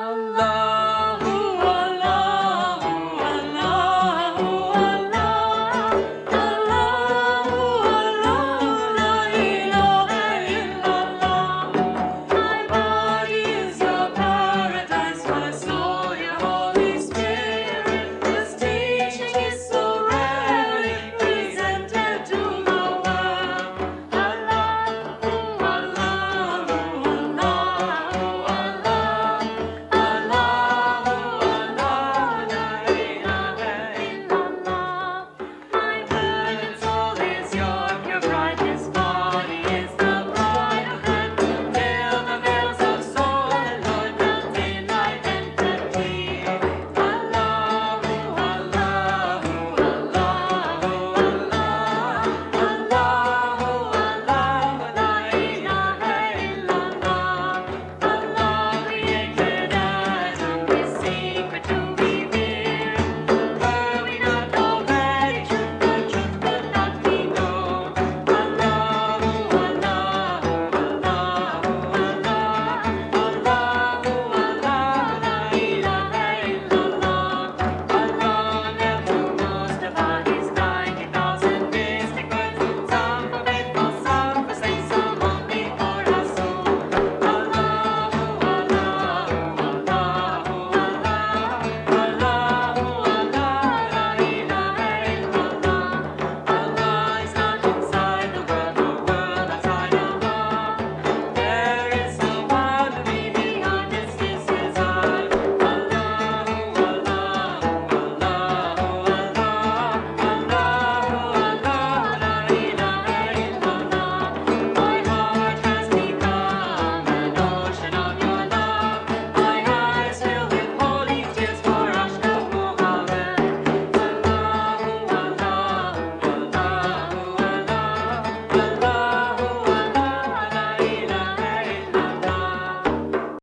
Allah